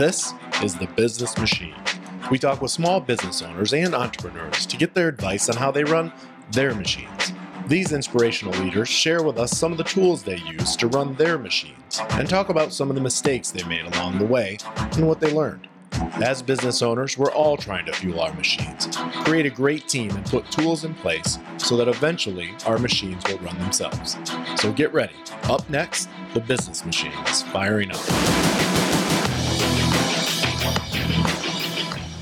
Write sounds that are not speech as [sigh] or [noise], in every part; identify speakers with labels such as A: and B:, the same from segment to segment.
A: This is the Business Machine. We talk with small business owners and entrepreneurs to get their advice on how they run their machines. These inspirational leaders share with us some of the tools they use to run their machines and talk about some of the mistakes they made along the way and what they learned. As business owners, we're all trying to fuel our machines, create a great team, and put tools in place so that eventually our machines will run themselves. So get ready. Up next, the business machine is firing up.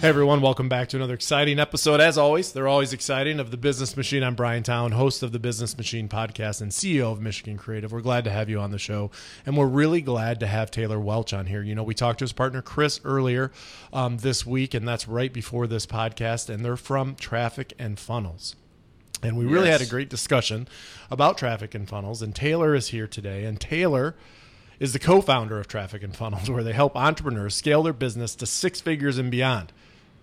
B: Hey everyone, welcome back to another exciting episode. As always, they're always exciting of the Business Machine. I'm Brian Town, host of the Business Machine podcast and CEO of Michigan Creative. We're glad to have you on the show, and we're really glad to have Taylor Welch on here. You know, we talked to his partner Chris earlier um, this week, and that's right before this podcast, and they're from Traffic and Funnels. And we really
C: Yes.
B: had a great discussion about traffic and funnels. And Taylor is here today. And Taylor is the co founder of Traffic and Funnels, [laughs] where they help entrepreneurs scale their business to six figures and beyond.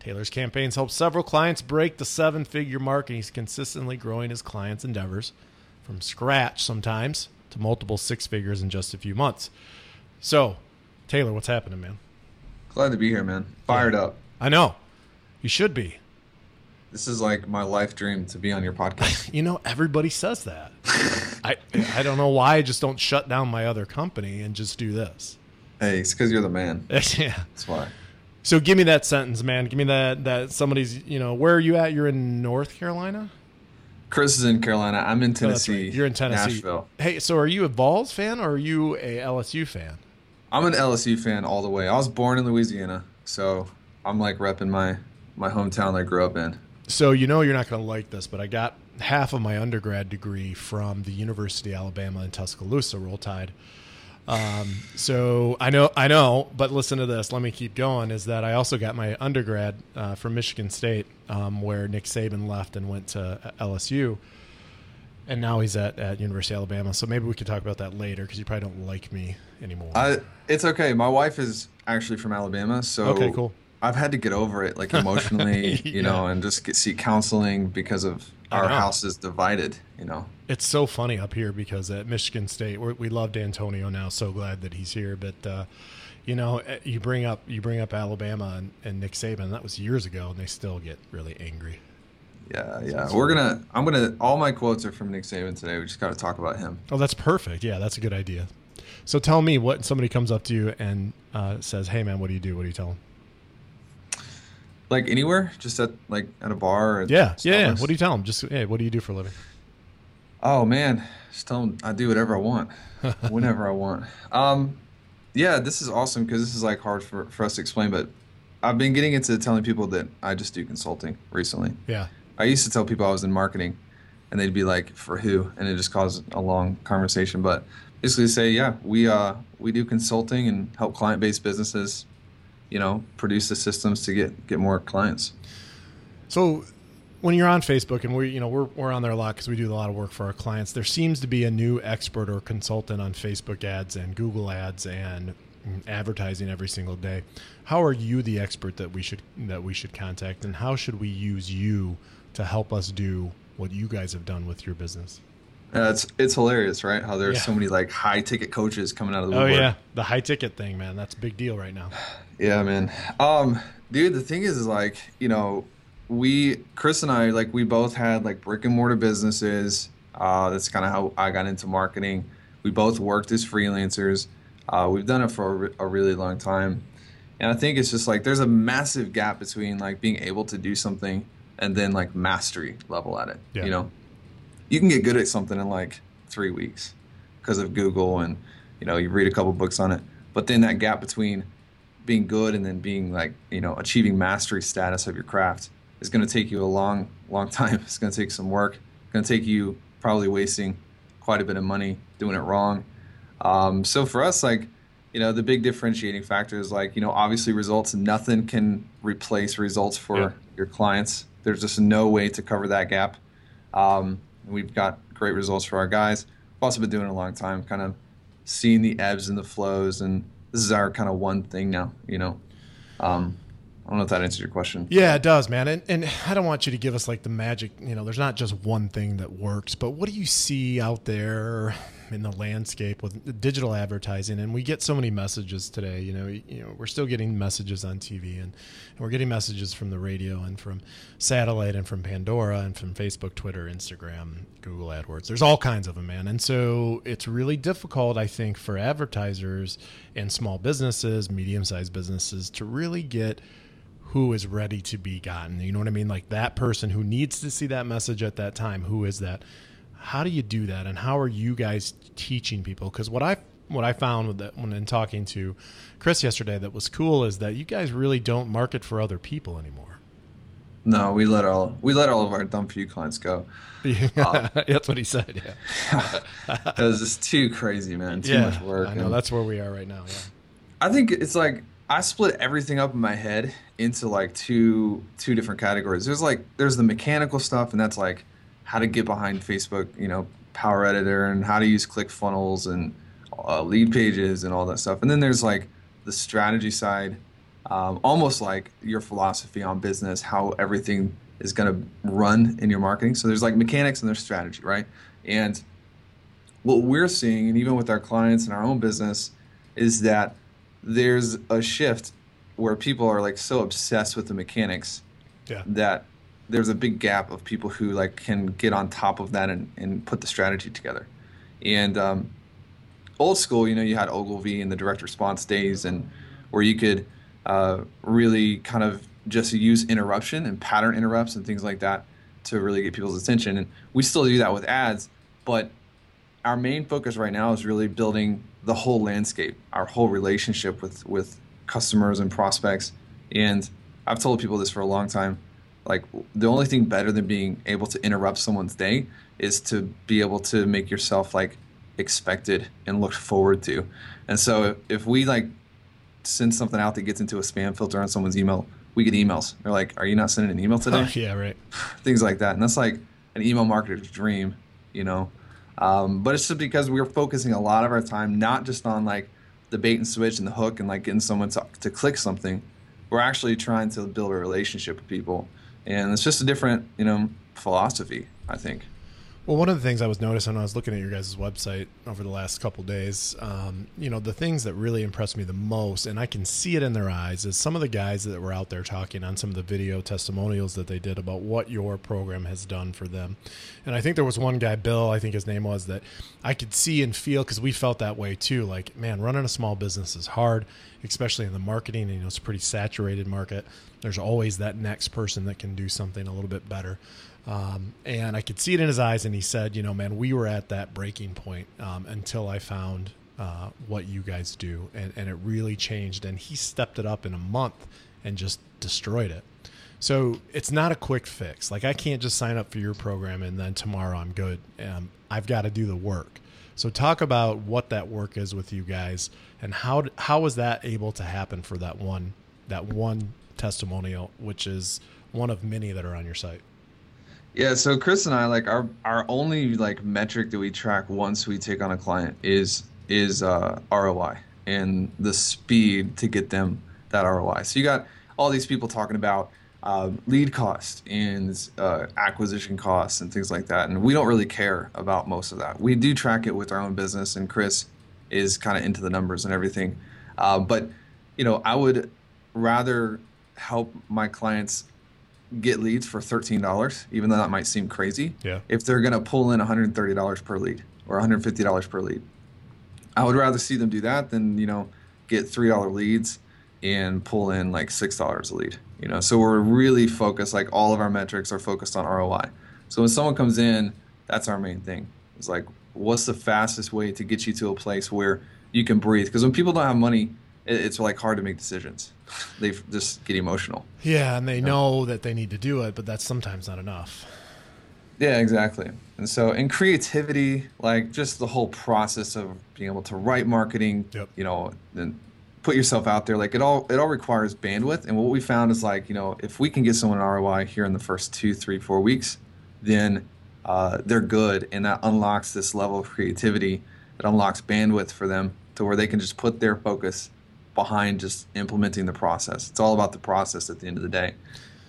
B: Taylor's campaigns help several clients break the seven figure mark, and he's consistently growing his clients' endeavors from scratch sometimes to multiple six figures in just a few months. So, Taylor, what's happening, man?
C: Glad to be here, man. Fired up.
B: I know. You should be.
C: This is like my life dream to be on your podcast. [laughs]
B: You know, everybody says that. [laughs] I I don't know why I just don't shut down my other company and just do this.
C: hey, it's because you're the man. [laughs]
B: yeah.
C: That's why.
B: So give me that sentence, man. Give me that that somebody's. You know, where are you at? You're in North Carolina.
C: Chris is in Carolina. I'm in
B: Oh,
C: Tennessee.
B: right. You're in Tennessee.
C: Nashville.
B: Hey, so are you a Vols fan or are you a LSU fan?
C: I'm an LSU fan all the way. I was born in Louisiana, so I'm like repping my my hometown that I grew up in.
B: So you know you're not going to like this, but I got half of my undergrad degree from the University of Alabama in Tuscaloosa. Roll Tide. Um, so I know, I know, but listen to this. Let me keep going. Is that I also got my undergrad uh, from Michigan State, um, where Nick Saban left and went to LSU, and now he's at at University of Alabama. So maybe we could talk about that later because you probably don't like me anymore.
C: I it's okay. My wife is actually from Alabama, so
B: Okay, cool.
C: I've had to get over it, like emotionally, [laughs]
B: Yeah.
C: you know, and just get seek counseling because of our house is divided. You know,
B: it's so funny up here because at Michigan State we're, we loved Dantonio now. So glad that he's here. But uh, you know, eh, you bring up you bring up Alabama and, and Nick Saban. That was years ago, and they still get really angry.
C: yeah, yeah. We're gonna. I'm gonna. All my quotes are from Nick Saban today. We just got to talk about him.
B: Oh, that's perfect. Yeah, that's a good idea. So tell me what somebody comes up to you and uh, says, "Hey, man, what do you do? What do you tell them?"
C: Like anywhere, just at like at a bar. Or at
B: Yeah, yeah, yeah. What do you tell them? Just hey, what do you do for a living?
C: Oh man, just tell them I do whatever I want, [laughs] whenever I want. Um, yeah, this is awesome because this is like hard for for us to explain, but I've been getting into telling people that I just do consulting recently.
B: Yeah,
C: I used to tell people I was in marketing, and they'd be like, "For who?" And it just caused a long conversation. But basically, say, "Yeah, we uh we do consulting and help client-based businesses, you know, produce the systems to get get more clients."
B: So when you're on Facebook and we you know we're we're on there a lot because we do a lot of work for our clients, there seems to be a new expert or consultant on Facebook ads and Google ads and advertising every single day. How are you the expert that we should that we should contact and how should we use you to help us do what you guys have done with your business?
C: Uh, it's it's hilarious, right? How there's
B: Yeah.
C: so many like high-ticket coaches coming out of the
B: Oh
C: woodwork.
B: yeah, the high ticket thing, man. That's a big deal right now. [sighs]
C: Yeah, man. Um, dude, the thing is, is like, you know, we, Chris and I, like, we both had like brick and mortar businesses. Uh, that's kind of how I got into marketing. We both worked as freelancers. Uh, we've done it for a, a really long time. And I think it's just like there's a massive gap between like being able to do something and then like mastery level at it.
B: Yeah.
C: You know, you can get good at something in like three weeks because of Google and, you know, you read a couple books on it. But then that gap between being good and then being like you know achieving mastery status of your craft is going to take you a long long [laughs] time. It's going to take some work. It's going to take you probably wasting quite a bit of money doing it wrong. Um, so for us like you know the big differentiating factor is like you know obviously results nothing can replace results for
B: Yeah.
C: your clients. There's just no way to cover that gap. Um, we've got great results for our guys we've also been doing it a long time kind of seeing the ebbs and the flows and this is our kind of one thing now you know um, i don't know if that answers your question
B: Yeah, it does, man. And, and I don't want you to give us like the magic. You know, there's not just one thing that works, but what do you see out there in the landscape with digital advertising, and we get so many messages today. You know, you know, we're still getting messages on TV, and, and we're getting messages from the radio, and from satellite, and from Pandora, and from Facebook, Twitter, Instagram, Google AdWords. There's all kinds of them, man. And so it's really difficult, I think, for advertisers and small businesses, medium-sized businesses, to really get who is ready to be gotten. You know what I mean? Like that person who needs to see that message at that time. Who is that? How do you do that? And how are you guys teaching people? Because what I what I found with that when in talking to Chris yesterday that was cool is that you guys really don't market for other people anymore.
C: No, we let all we let all of our dumb few clients go. [laughs]
B: Uh, that's what he said.
C: Yeah, it was just too crazy, man. Too
B: yeah,
C: much work.
B: I know
C: and-
B: that's where we are right now. Yeah.
C: I think it's like I split everything up in my head into like two two different categories. There's like there's the mechanical stuff, and that's like how to get behind Facebook, you know, Power Editor, and how to use ClickFunnels and uh, Leadpages and all that stuff. And then there's like the strategy side, um, almost like your philosophy on business, how everything is going to run in your marketing. So there's like mechanics and there's strategy, right? And what we're seeing, and even with our clients and our own business, is that there's a shift where people are like so obsessed with the mechanics
B: Yeah.
C: that there's a big gap of people who like can get on top of that and, and put the strategy together. And um, old school, you know, you had Ogilvy and the direct response days, and where you could uh, really kind of just use interruption and pattern interrupts and things like that to really get people's attention. And we still do that with ads, but our main focus right now is really building the whole landscape, our whole relationship with with customers and prospects. And I've told people this for a long time. Like the only thing better than being able to interrupt someone's day is to be able to make yourself like expected and looked forward to. And so if, we like send something out that gets into a spam filter on someone's email, we get emails. They're like, "Are you not sending an email today?" [laughs]
B: yeah. Right. [laughs]
C: things like that. And that's like an email marketer's dream, you know. Um, but it's just because we're focusing a lot of our time not just on like the bait and switch and the hook and like getting someone to, to click something. We're actually trying to build a relationship with people, and it's just a different, you know, philosophy. I think.
B: Well, one of the things I was noticing when I was looking at your guys' website over the last couple days, um, you know, the things that really impressed me the most, and I can see it in their eyes, is some of the guys that were out there talking on some of the video testimonials that they did about what your program has done for them. And I think there was one guy, Bill, I think his name was, that I could see and feel because we felt that way too. Like, man, running a small business is hard, especially in the marketing. You know, it's a pretty saturated market. There's always that next person that can do something a little bit better. Um, and I could see it in his eyes, and he said, "You know, man, we were at that breaking point um, until I found uh, what you guys do, and, and it really changed." And he stepped it up in a month and just destroyed it. So it's not a quick fix. Like I can't just sign up for your program and then tomorrow I'm good. Um, I've got to do the work. So talk about what that work is with you guys, and how how was that able to happen for that one that one testimonial, which is one of many that are on your site.
C: Yeah, so Chris and I like our our only like metric that we track once we take on a client is is uh, ROI and the speed to get them that ROI. So you got all these people talking about um, lead cost and uh, acquisition costs and things like that, and we don't really care about most of that. We do track it with our own business, and Chris is kind of into the numbers and everything. Uh, but you know, I would rather help my clients get leads for $13, even though that might seem crazy.
B: Yeah.
C: If they're going to pull in $130 per lead or $150 per lead, I would rather see them do that than, you know, get $3 leads and pull in like $6 a lead. You know, so we're really focused, like all of our metrics are focused on ROI. So when someone comes in, that's our main thing. It's like, what's the fastest way to get you to a place where you can breathe? Because when people don't have money, it's like hard to make decisions. They just get emotional.
B: Yeah, and they know that they need to do it, but that's sometimes not enough.
C: Yeah, exactly. And so, in creativity, like just the whole process of being able to write marketing,
B: Yep.
C: you know, and put yourself out there, like it all it all requires bandwidth. And what we found is like, you know, if we can get someone an ROI here in the first two, three, four weeks, then uh, they're good, and that unlocks this level of creativity. It unlocks bandwidth for them to where they can just put their focus behind just implementing the process. It's all about the process at the end of the day,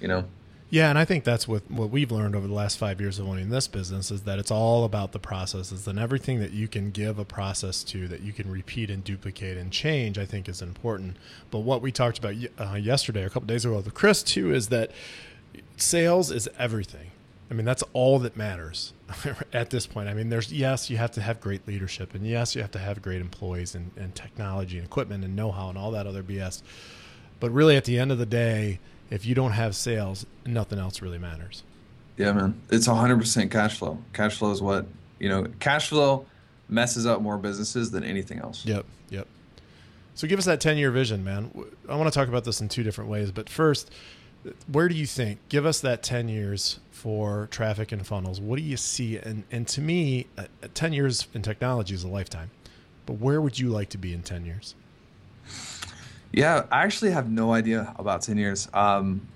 C: you know.
B: Yeah, and I think that's what what we've learned over the last five years of owning this business is that it's all about the processes and everything that you can give a process to that you can repeat and duplicate and change. I think is important. But what we talked about uh, yesterday, a couple days ago with Chris too, is that sales is everything. I mean, that's all that matters [laughs] at this point. I mean, there's yes, you have to have great leadership, and yes, you have to have great employees and, and technology and equipment and know-how and all that other BS. But really, at the end of the day if you don't have sales, nothing else really matters.
C: Yeah, man. It's 100% cash flow. Cash flow is what, you know, cash flow messes up more businesses than anything else.
B: Yep. Yep. So give us that 10 year vision, man. I want to talk about this in two different ways. But first, where do you think, give us that 10 years for traffic and funnels. What do you see? And, and to me, uh, 10 years in technology is a lifetime. But where would you like to be in 10 years?
C: Yeah, I actually have no idea about 10 years. Um,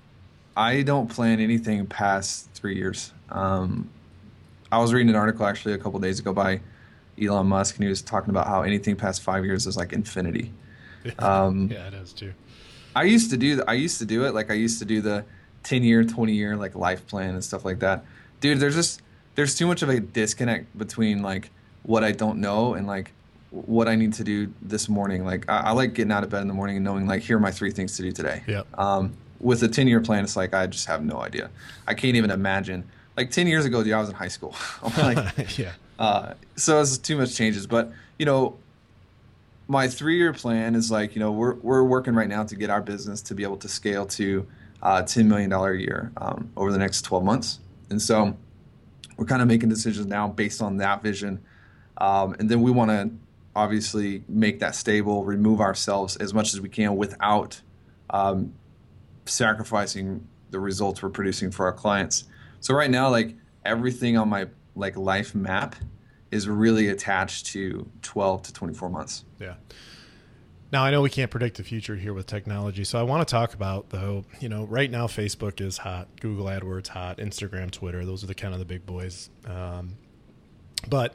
C: I don't plan anything past three years. Um, I was reading an article actually a couple days ago by Elon Musk, and he was talking about how anything past five years is like infinity. [laughs]
B: Um, yeah, it is too.
C: I used to do I used to do it like I used to do the 10 year, 20 year like life plan and stuff like that. Dude, there's just there's too much of a disconnect between like what I don't know and like what I need to do this morning. Like I, I, like getting out of bed in the morning and knowing like here are my three things to do today.
B: Yeah.
C: Um, with a ten year plan, it's like I just have no idea. I can't even imagine. Like ten years ago, dude, I was in high school. [laughs]
B: Like, [laughs] yeah.
C: Uh, so it's too much changes, but you know, my three year plan is like you know we're we're working right now to get our business to be able to scale to uh, ten million dollar a year um, over the next twelve months, and so we're kind of making decisions now based on that vision. Um, and then we want to obviously make that stable, remove ourselves as much as we can without um, sacrificing the results we're producing for our clients. So right now, like everything on my like life map is really attached to 12 to 24 months.
B: Yeah. Now I know we can't predict the future here with technology, so I want to talk about though. You know, right now Facebook is hot, Google AdWords hot, Instagram, Twitter. Those are the kind of the big boys. Um, but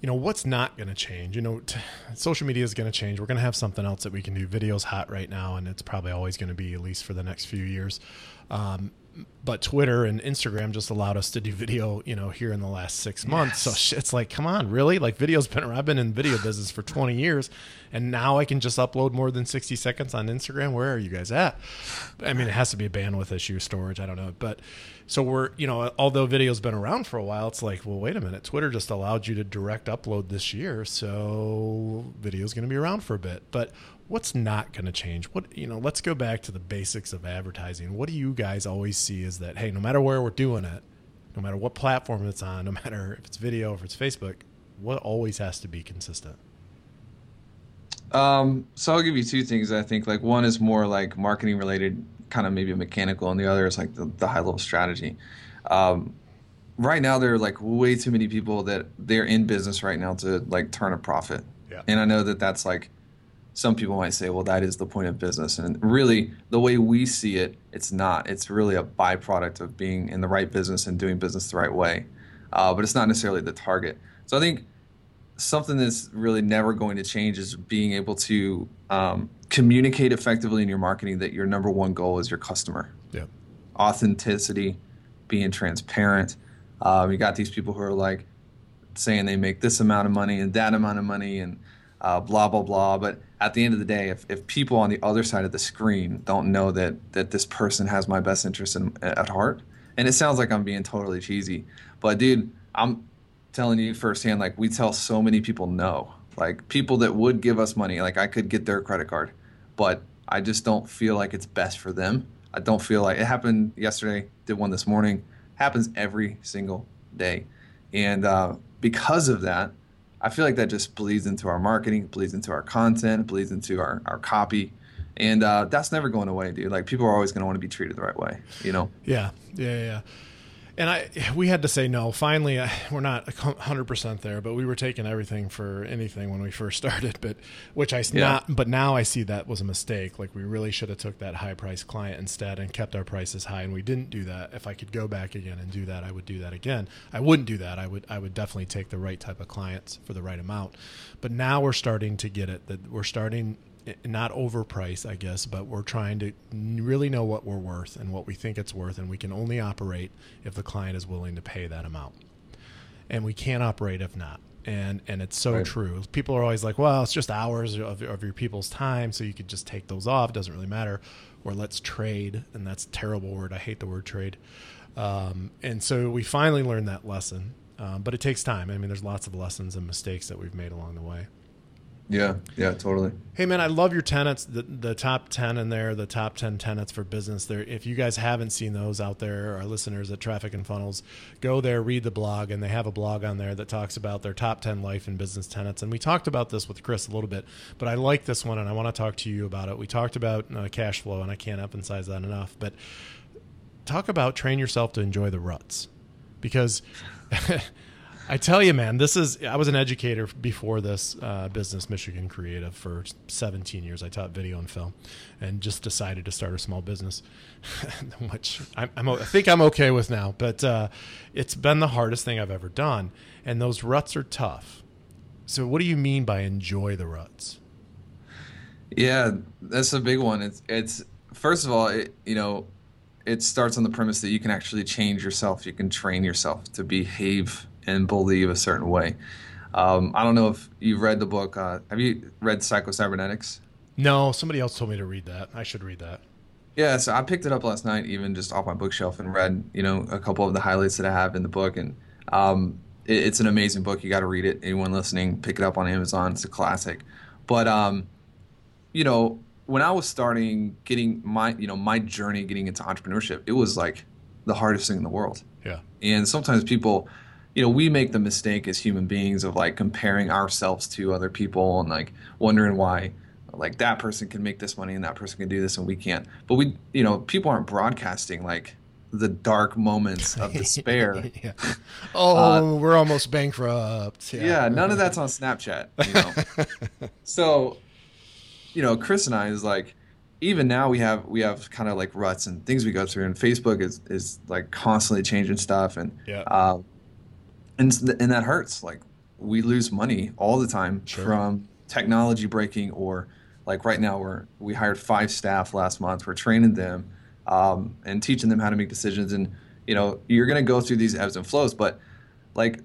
B: you know what's not going to change you know t- social media is going to change we're going to have something else that we can do videos hot right now and it's probably always going to be at least for the next few years um, but Twitter and Instagram just allowed us to do video, you know, here in the last six months. Yes. So it's like, come on, really? Like video's been around. I've been in video business for 20 years and now I can just upload more than 60 seconds on Instagram. Where are you guys at? I mean, it has to be a bandwidth issue, storage. I don't know. But so we're, you know, although video's been around for a while, it's like, well, wait a minute. Twitter just allowed you to direct upload this year. So video's going to be around for a bit. But what's not going to change? What you know let's go back to the basics of advertising. What do you guys always see is that hey no matter where we're doing it no matter what platform it's on no [laughs] matter if it's video if it's facebook what always has to be consistent?
C: Um, so i'll give you two things i think like one is more like marketing related kind of maybe mechanical and the other is like the, the high level strategy. Um, right now there are like way too many people that they're in business right now to like turn a profit.
B: Yeah.
C: and i know that that's like some people might say, well, that is the point of business. And really, the way we see it, it's not. It's really a byproduct of being in the right business and doing business the right way. Uh, but it's not necessarily the target. So I think something that's really never going to change is being able to um, communicate effectively in your marketing that your number one goal is your customer.
B: Yeah.
C: Authenticity, being transparent. Um, you got these people who are like saying they make this amount of money and that amount of money and uh, blah blah blah. But at the end of the day, if, if people on the other side of the screen don't know that that this person has my best interest in, at heart, and it sounds like I'm being totally cheesy, but dude, I'm telling you firsthand, like we tell so many people no, like people that would give us money, like I could get their credit card, but I just don't feel like it's best for them. I don't feel like it happened yesterday. Did one this morning. Happens every single day, and uh, because of that, I feel like that just bleeds into our marketing, bleeds into our content, bleeds into our, our copy. And uh, that's never going away, dude. Like people are always going to want to be treated the right way, you know?
B: Yeah, yeah, yeah and I we had to say no. Finally, uh, we're not hundred percent there, but we were taking everything for anything when we first [laughs] started. But which I yeah. not, but now I see that was a mistake. Like we really should have took that high price client instead and kept our prices high, and we didn't do that. If I could go back again and do that, I would do that again. I wouldn't do that. I would I would definitely take the right type of clients for the right amount. But now we're starting to get it that we're starting not overprice, I guess, but we're trying to really know what we're worth and what we think it's worth, and we can only operate if the client is willing to pay that amount, and we can't operate if not. And and it's so
C: Right.
B: true. People are always like, "Well, it's just hours of, of your people's time, so you could just take those off. It doesn't really matter." Or let's trade, and that's a terrible word. I hate the word trade. Um, and so we finally learned that lesson, um, but it takes time. I mean, there's lots of lessons and mistakes that we've made along the way.
C: Yeah, yeah, totally.
B: Hey man, I love your tenants. The the top ten in there, the top ten tenants for business. There, if you guys haven't seen those out there, our listeners at Traffic and Funnels, go there, read the blog, and they have a blog on there that talks about their top ten life and business tenants. And we talked about this with Chris a little bit, but I like this one, and I want to talk to you about it. We talked about uh, cash flow, and I can't emphasize that enough. But talk about train yourself to enjoy the ruts, because. [laughs] I tell you, man, this is. I was an educator before this uh, business, Michigan Creative, for 17 years. I taught video and film, and just decided to start a small business, [laughs] which I'm, I'm, I think I'm okay with now. But uh, it's been the hardest thing I've ever done, and those ruts are tough. So, what do you mean by enjoy the ruts?
C: Yeah, that's a big one. It's it's first of all, it, you know, it starts on the premise that you can actually change yourself. You can train yourself to behave and believe a certain way. Um, I don't know if you've read the book. Uh, have you read Psycho Cybernetics?
B: No, somebody else told me to read that. I should read that.
C: Yeah, so I picked it up last night, even just off my bookshelf, and read you know a couple of the highlights that I have in the book, and um, it, it's an amazing book. You got to read it. Anyone listening, pick it up on Amazon. It's a classic. But um, you know, when I was starting getting my you know my journey getting into entrepreneurship, it was like the hardest thing in the world.
B: Yeah.
C: And sometimes people, you know, we make the mistake as human beings of like comparing ourselves to other people and like wondering why like that person can make this money and that person can do this and we can't. But we, you know, people aren't broadcasting like the dark moments of [laughs] despair. [laughs]
B: yeah. Oh, we're almost bankrupt.
C: yeah. none of [laughs] that's on Snapchat, you know. so, you know, Chris and I is like even now we have we have kind of like ruts and things we go through and Facebook is is like constantly changing stuff and
B: Yeah.
C: uh, and and that hurts. Like we lose money all the time
B: Sure.
C: from technology breaking or like right now we're we hired five staff last month. We're training them um, and teaching them how to make decisions. And you know you're going to go through these ebbs and flows, but like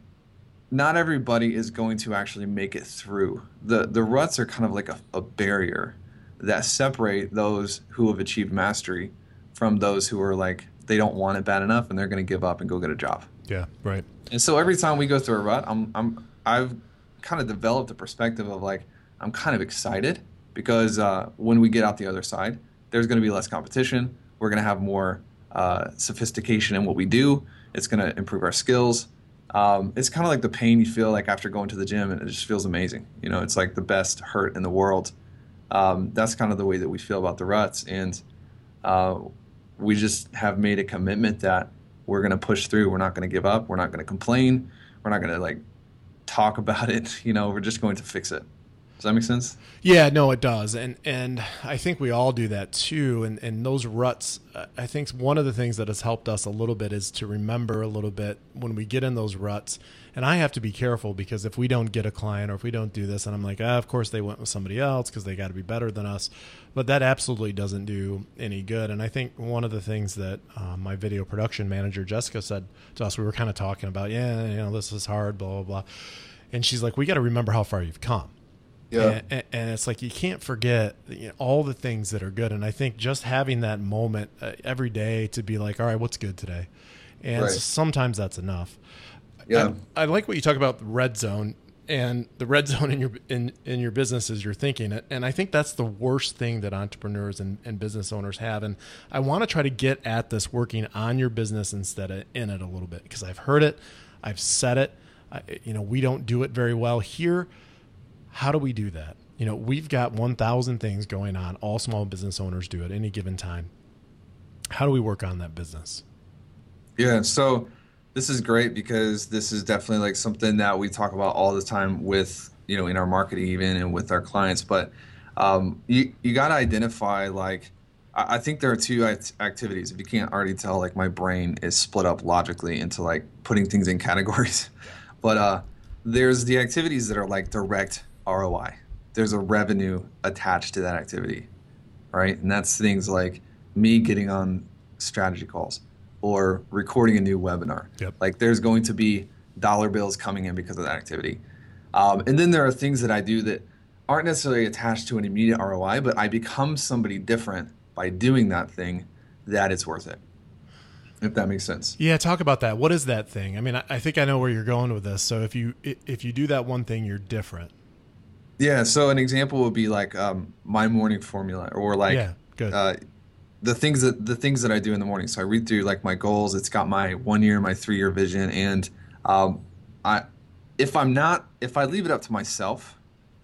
C: not everybody is going to actually make it through. The the ruts are kind of like a, a barrier that separate those who have achieved mastery from those who are like they don't want it bad enough and they're going to give up and go get a job.
B: Yeah. Right.
C: And so every time we go through a rut, I'm I'm I've kind of developed a perspective of like I'm kind of excited because uh, when we get out the other side, there's going to be less competition. We're going to have more uh, sophistication in what we do. It's going to improve our skills. Um, it's kind of like the pain you feel like after going to the gym, and it just feels amazing. You know, it's like the best hurt in the world. Um, that's kind of the way that we feel about the ruts, and uh, we just have made a commitment that we're going to push through. We're not going to give up. We're not going to complain. We're not going to like talk about it. [laughs] You know, we're just going to fix it. Does that make sense?
B: Yeah, no, it does, and and I think we all do that too. And and those ruts, uh, I think one of the things that has helped us a little bit is to remember a little bit when we get in those ruts. And I have to be careful because if we don't get a client or if we don't do this, and I'm like, ah, of course they went with somebody else because they got to be better than us, but that absolutely doesn't do any good. And I think one of the things that uh, my video production manager Jessica said to us, we were kind of talking about, yeah, you know, this is hard, blah blah blah, and she's like, we got to remember how far you've come. Yeah. and- and it's like you can't forget you know, all the things that are good. And I think just having that moment uh, every day to be like, all right, what's good today? And
C: Right.
B: sometimes that's enough.
C: Yeah.
B: I, I like what you talk about the red zone and the red [laughs] zone in your in, in your business is your thinking it. and I think that's the worst thing that entrepreneurs and, and business owners have. And I want to try to get at this working on your business instead of in it a little bit because I've heard it. I've said it. I, you know we don't do it very well here. How do we do that? You know we've got 1000 things going on. All small business owners do at any given time. How do we work on that business?
C: Yeah, so this is great because this is definitely like something that we talk about all the time with you know in our marketing even and with our clients. But um, you you got to identify like I I think there are two activities. If you can't already tell, like my brain is split up logically into like putting things in [laughs] categories. But uh, there's the activities that are like direct ROI. there's a revenue attached to that activity, right? And that's things like me getting on strategy calls or recording a new webinar.
B: Yep.
C: Like there's going to be dollar bills coming in because of that activity. Um, and then there are things that I do that aren't necessarily attached to an immediate ROI, but I become somebody different by doing that thing that it's worth it. If that makes sense.
B: Yeah, talk about that. What is that thing? I mean, I, I think I know where you're going with this. So if you if you do that one thing, you're different.
C: Yeah. So an example would be like um, my morning formula, or like
B: Yeah, good.
C: uh, the things that the things that I do in the morning. So I read through like my goals. It's got my one year, my three year vision, and um, I if I'm not if I leave it up to myself,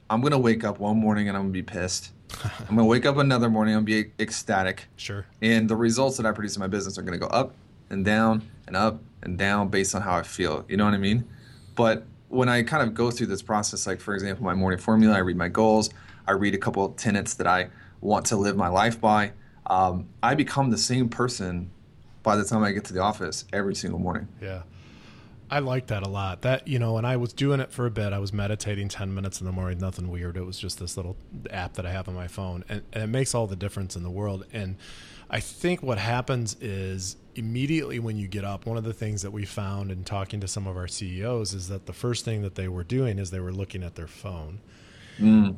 C: I'm gonna wake up one morning and I'm gonna be pissed. [laughs] I'm gonna wake up another morning and be ecstatic,
B: Sure.
C: and the results that I produce in my business are gonna go up and down and up and down based on how I feel. You know what I mean? But when I kind of go through this process, like for example, my morning formula, I read my goals, I read a couple of tenets that I want to live my life by. Um, I become the same person by the time I get to the office every single morning.
B: Yeah. I like that a lot. That you know, when I was doing it for a bit, I was meditating ten minutes in the morning. Nothing weird. It was just this little app that I have on my phone, and, and it makes all the difference in the world. And I think what happens is immediately when you get up, one of the things that we found in talking to some of our CEOs is that the first thing that they were doing is they were looking at their phone.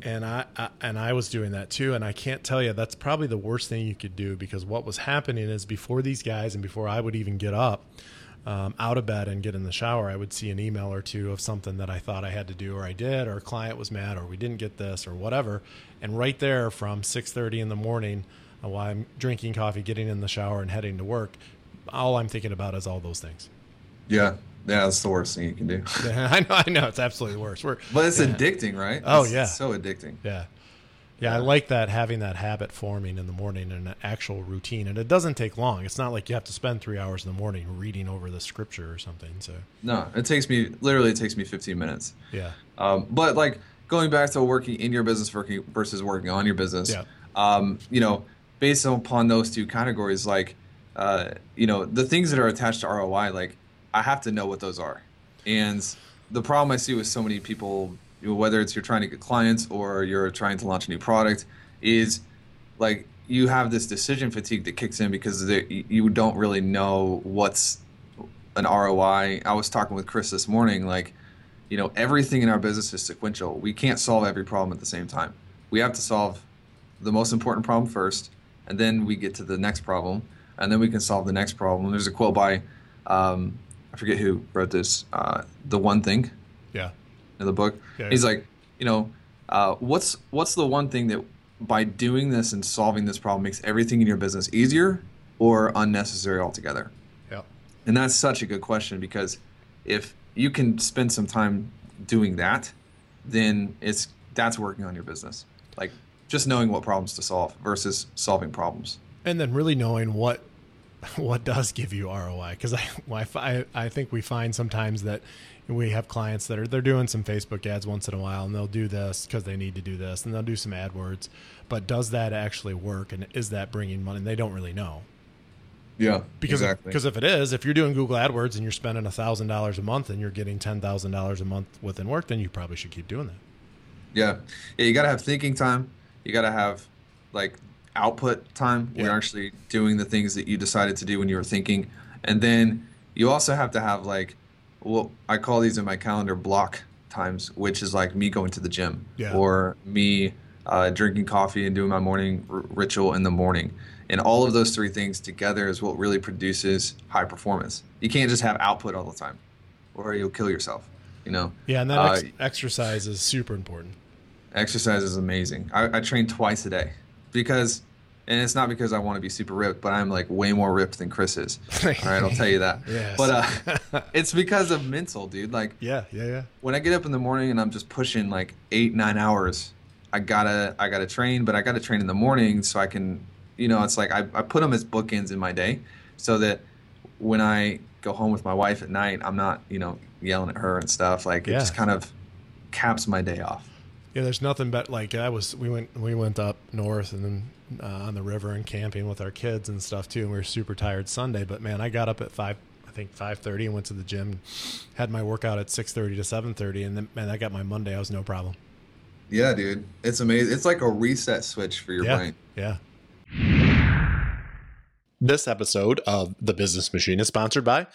B: And I, I and I was doing that too, and I can't tell you that's probably the worst thing you could do because what was happening is before these guys and before I would even get up um, out of bed and get in the shower, I would see an email or two of something that I thought I had to do or I did, or a client was mad, or we didn't get this, or whatever. And right there, from six thirty in the morning, uh, while I'm drinking coffee, getting in the shower, and heading to work, all I'm thinking about is all those things.
C: Yeah, yeah, that's the worst thing you can do. [laughs]
B: I know, I know, it's absolutely the worst. We're,
C: But it's addicting, right?
B: Oh,
C: It's
B: yeah.
C: so addicting.
B: Yeah. Yeah, I like that having that habit forming in the morning and an actual routine. And it doesn't take long. It's not like you have to spend three hours in the morning reading over the scripture or something. So,
C: No, it takes me literally it takes me 15 minutes.
B: yeah.
C: Um, but like going back to working in your business versus working on your business,
B: Yeah.
C: um, you know, based upon those two categories, like, uh, you know, the things that are attached to ROI, like, I have to know what those are. And the problem I see with so many people, whether it's you're trying to get clients or you're trying to launch a new product, is like you have this decision fatigue that kicks in because you don't really know what's an ROI. I was talking with Chris this morning, like, you know, everything in our business is sequential. We can't solve every problem at the same time. We have to solve the most important problem first, and then we get to the next problem, and then we can solve the next problem. There's a quote by, um, I forget who wrote this, uh, the one thing
B: Yeah.
C: in the book.
B: Yeah.
C: He's like, you know, uh, what's what's the one thing that by doing this and solving this problem makes everything in your business easier or unnecessary altogether?
B: Yeah.
C: And that's such a good question because if you can spend some time doing that, then it's that's working on your business. Like just knowing what problems to solve versus solving problems.
B: And then really knowing what [laughs] what does give you ROI because [laughs] I, I I think we find sometimes that we have clients that are they're doing some Facebook ads once in a while and they'll do this because they need to do this and they'll do some AdWords, but does that actually work and is that bringing money? And they don't really know.
C: Yeah,
B: Because
C: exactly.
B: because if it is, if you're doing Google AdWords and you're spending thousand dollars a month and you're getting ten thousand dollars a month within work, then you probably should keep doing that.
C: Yeah. Yeah, you got to have thinking time. You got to have like output time when
B: Yeah.
C: you're actually doing the things that you decided to do when you were thinking. And then you also have to have like well I call these in my calendar block times, which is like me going to the gym
B: Yeah.
C: or me uh, drinking coffee and doing my morning r- ritual in the morning. And all of those three things together is what really produces high performance. You can't just have output all the time or you'll kill yourself, you know?
B: Yeah, and that
C: Uh,
B: exercise is super important.
C: Exercise is amazing. I, I train twice a day because, and it's not because I want to be super ripped, but I'm like way more ripped than Chris is. All right, I'll tell you that. [laughs]
B: Yes.
C: But uh, [laughs] it's because of mental, dude. Like
B: Yeah, yeah, yeah.
C: when I get up in the morning and I'm just pushing like eight, nine hours, I gotta, I gotta train, but I gotta train in the morning so I can, you know, it's like I, I put them as bookends in my day so that when I go home with my wife at night, I'm not, you know, yelling at her and stuff. Like it just kind of caps my day off.
B: Yeah, there's nothing but like I was. We went we went up north and then uh, on the river and camping with our kids and stuff too. And we were super tired Sunday, but man, I got up at five. I think five thirty and went to the gym. Had my workout at six thirty to seven thirty, and then man, I got my Monday. I was no problem.
C: Yeah, dude, it's amazing. It's like a reset switch for your
B: yeah.
C: brain.
B: Yeah.
A: This episode of The Business Machine is sponsored by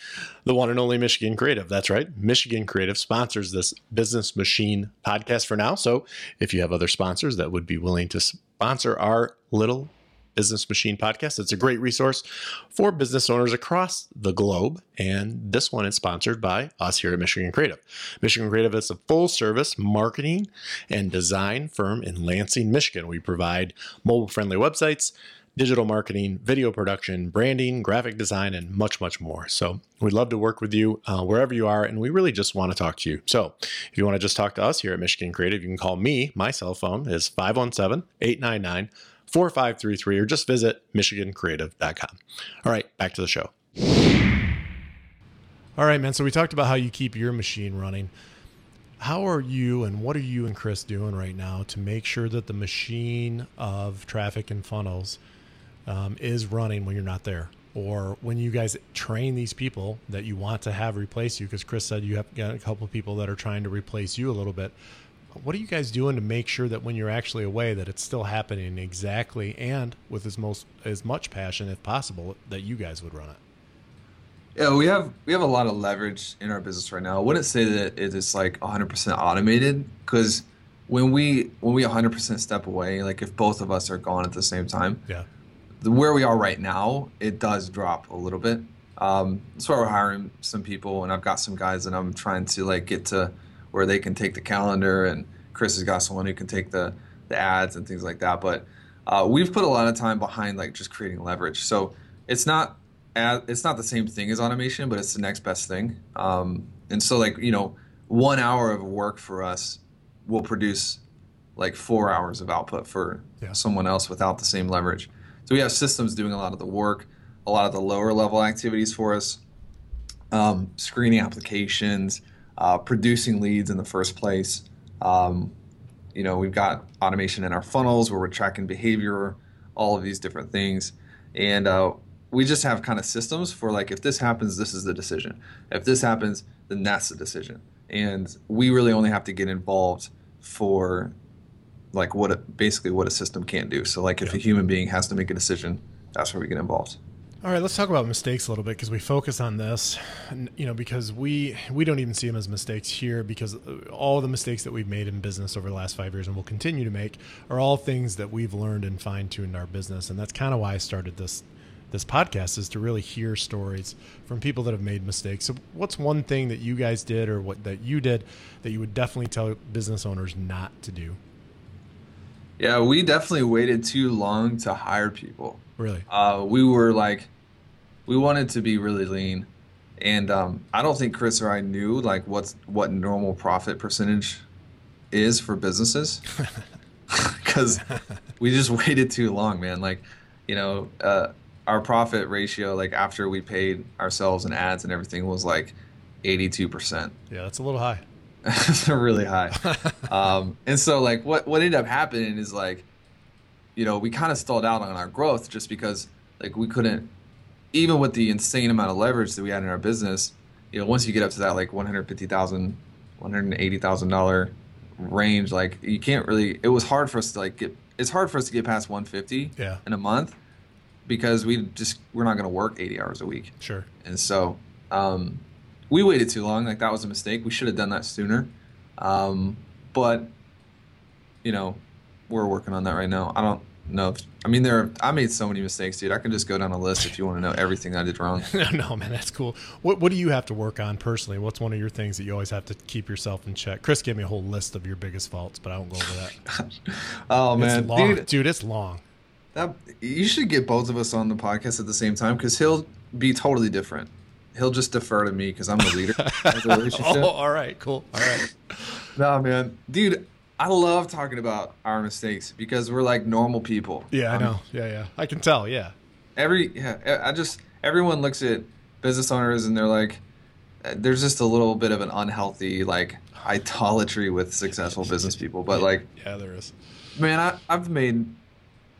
A: the one and only Michigan Creative. That's right. Michigan Creative sponsors this Business Machine podcast for now. So if you have other sponsors that would be willing to sponsor our little Business Machine podcast, it's a great resource for business owners across the globe. And this one is sponsored by us here at Michigan Creative. Michigan Creative is a full service marketing and design firm in Lansing, Michigan. We provide mobile friendly websites digital marketing, video production, branding, graphic design, and much, much more. So we'd love to work with you uh, wherever you are, and we really just want to talk to you. So if you want to just talk to us here at Michigan Creative, you can call me. My cell phone is 517 899 4533, or just visit MichiganCreative.com. All right, back to the show.
B: All right, man. So we talked about how you keep your machine running. How are you and what are you and Chris doing right now to make sure that the machine of traffic and funnels um, is running when you're not there. Or when you guys train these people that you want to have replace you because chris said you have got a couple of people that are trying to replace you a little bit. What are you guys doing to make sure that when you're actually away that it's still happening exactly and with as most as much passion if possible that you guys would run it?
C: Yeah we have we have a lot of leverage in our business right now. I wouldn't say that it is like 100% automated because when we when we 100% step away like if both of us are gone at the same time
B: yeah
C: where we are right now, it does drop a little bit. Um, that's why we're hiring some people, and I've got some guys that I'm trying to like get to where they can take the calendar, and Chris has got someone who can take the the ads and things like that. But uh, we've put a lot of time behind like just creating leverage. So it's not as, it's not the same thing as automation, but it's the next best thing. Um, and so like you know, one hour of work for us will produce like four hours of output for yeah. someone else without the same leverage. So we have systems doing a lot of the work, a lot of the lower level activities for us, um, screening applications, uh, producing leads in the first place. Um, you know, we've got automation in our funnels where we're tracking behavior, all of these different things, and uh, we just have kind of systems for like if this happens, this is the decision. If this happens, then that's the decision. And we really only have to get involved for like what a, basically what a system can't do. So like if yeah. a human being has to make a decision, that's where we get involved.
B: All right, let's talk about mistakes a little bit because we focus on this, you know, because we we don't even see them as mistakes here because uh, all the mistakes that we've made in business over the last five years and will continue to make are all things that we've learned and fine tuned our business, and that's kind of why I started this this podcast is to really hear stories from people that have made mistakes. So, what's one thing that you guys did or what that you did that you would definitely tell business owners not to do?
C: Yeah, we definitely waited too long to hire people.
B: Really?
C: Uh, we were like, we wanted to be really lean, and um, I don't think Chris or I knew like what's what normal profit percentage is for businesses, [laughs] [laughs] because we just [laughs] waited too long, man. Like, you know, uh, our profit ratio, like after we paid ourselves and ads and everything, was like eighty-two percent.
B: Yeah, that's a little high. [laughs]
C: really high. um, and so like what what ended up happening is like, you know, we kind of stalled out on our growth just because like we couldn't, even with the insane amount of leverage that we had in our business, you know, once you get up to that like one hundred fifty thousand, one hundred eighty thousand dollar range, like you can't really. It was hard for us to like get. It's hard for us to get past one fifty
B: yeah.
C: in a month because we just we're not going to work eighty hours a week.
B: Sure.
C: And so um, we waited too long. Like that was a mistake. We should have done that sooner. Um, but you know, we're working on that right now. I don't know. If, I mean, there. Are, I made so many mistakes, dude. I can just go down a list if you want to know everything I did wrong. [laughs]
B: no, no, man, that's cool. What What do you have to work on personally? What's one of your things that you always have to keep yourself in check? Chris gave me a whole list of your biggest faults, but I won't go over that. [laughs]
C: oh man,
B: long. dude, dude, it's long.
C: That you should get both of us on the podcast at the same time because he'll be totally different he'll just defer to me because I'm the leader of the [laughs]
B: relationship. Oh, all right, cool. All right. [laughs]
C: no, man, dude, I love talking about our mistakes because we're like normal people.
B: Yeah, I know. Yeah, yeah, I can tell. Yeah.
C: Every yeah, I just everyone looks at business owners and they're like, uh, there's just a little bit of an unhealthy like idolatry with successful [laughs] business people, but like,
B: yeah, there is.
C: Man, I, I've made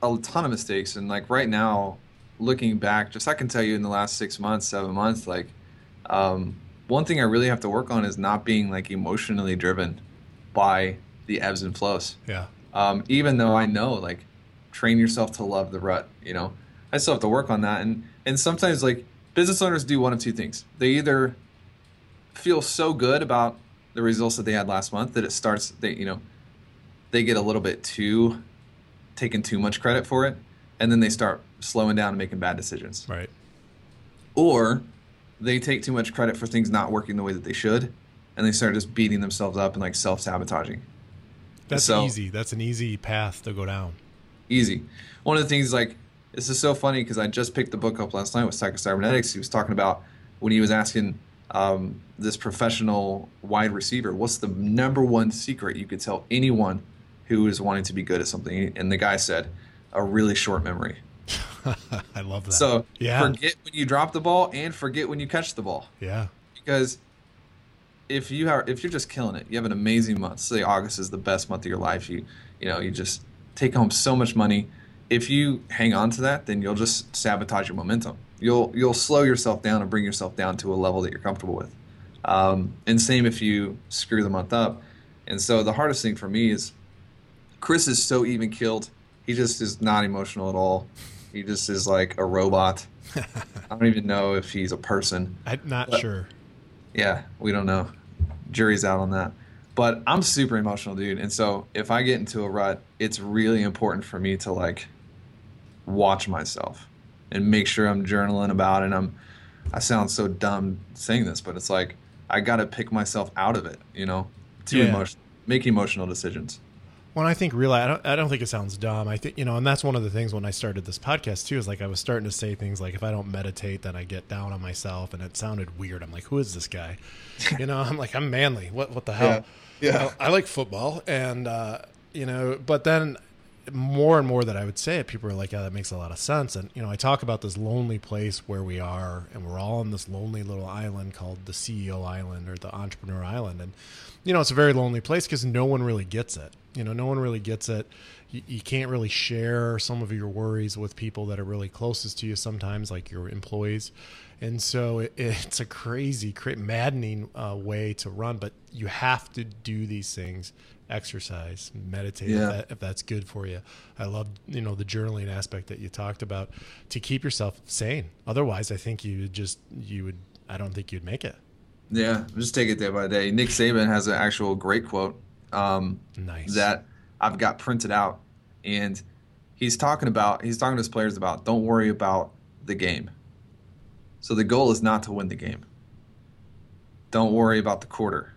C: a ton of mistakes, and like right now, looking back, just I can tell you in the last six months, seven months, like um, one thing I really have to work on is not being like emotionally driven by the ebbs and flows.
B: Yeah.
C: Um, even though I know like train yourself to love the rut, you know, I still have to work on that. And and sometimes like business owners do one of two things. They either feel so good about the results that they had last month that it starts they you know they get a little bit too taking too much credit for it and then they start slowing down and making bad decisions
B: Right.
C: or they take too much credit for things not working the way that they should and they start just beating themselves up and like self-sabotaging
B: That's
C: So-
B: easy. That's an easy path to go down.
C: easy one of the things like this is so funny because i just picked the book up last night with psychocybernetics he was talking about when he was asking um, this professional wide receiver what's the number one secret you could tell anyone who is wanting to be good at something and the guy said a really short memory [laughs]
B: I love that.
C: so
B: yeah.
C: forget when you drop the ball and forget when you catch the ball
B: yeah.
C: because if you are if you're just killing it, you have an amazing month. Say August is the best month of your life. You you know you just take home so much money. If you hang on to that, then you'll just sabotage your momentum. You'll you'll slow yourself down and bring yourself down to a level that you're comfortable with. Um, and same if you screw the month up. And so the hardest thing for me is Chris is so even killed. He just is not emotional at all. He just is like a robot. [laughs] I don't even know if he's a person.
B: I'm not
C: But-
B: sure.
C: Yeah, we don't know. Jury's out on that. But I'm super emotional, dude. And so if I get into a rut, it's really important for me to like watch myself and make sure I'm journaling about it. And I'm I sound so dumb saying this, but it's like I got to pick myself out of it, you know, to
B: Yeah.
C: emotion, make emotional decisions.
B: When I think realize, I don't, I don't think it sounds dumb. I think, you know, and that's one of the things when I started this podcast too, is like I was starting to say things like, if I don't meditate, then I get down on myself. And it sounded weird. I'm like, who is this guy? [laughs] You know, I'm like, I'm manly. What, what the hell?
C: Yeah.
B: I, I like football. And, uh, you know, but then more and more that I would say it, people are like, yeah, that makes a lot of sense. And, you know, I talk about this lonely place where we are, and we're all on this lonely little island called the CEO Island or the Entrepreneur Island. And, you know, it's a very lonely place because no one really gets it. You know, no one really gets it. You, you can't really share some of your worries with people that are really closest to you sometimes, like your employees. And so it, it's a crazy, cra- maddening uh, way to run, but you have to do these things exercise, meditate if, that, if that's good for you. I love you know the journaling aspect that you talked about to keep yourself sane. Otherwise, I think you just you would I don't think you'd make it.
C: Yeah, just take it day by day. Nick Saban has an actual great quote um,
B: Nice.
C: that I've got printed out, and he's talking about he's talking to his players about don't worry about the game. So the goal is not to win the game. Don't worry about the quarter.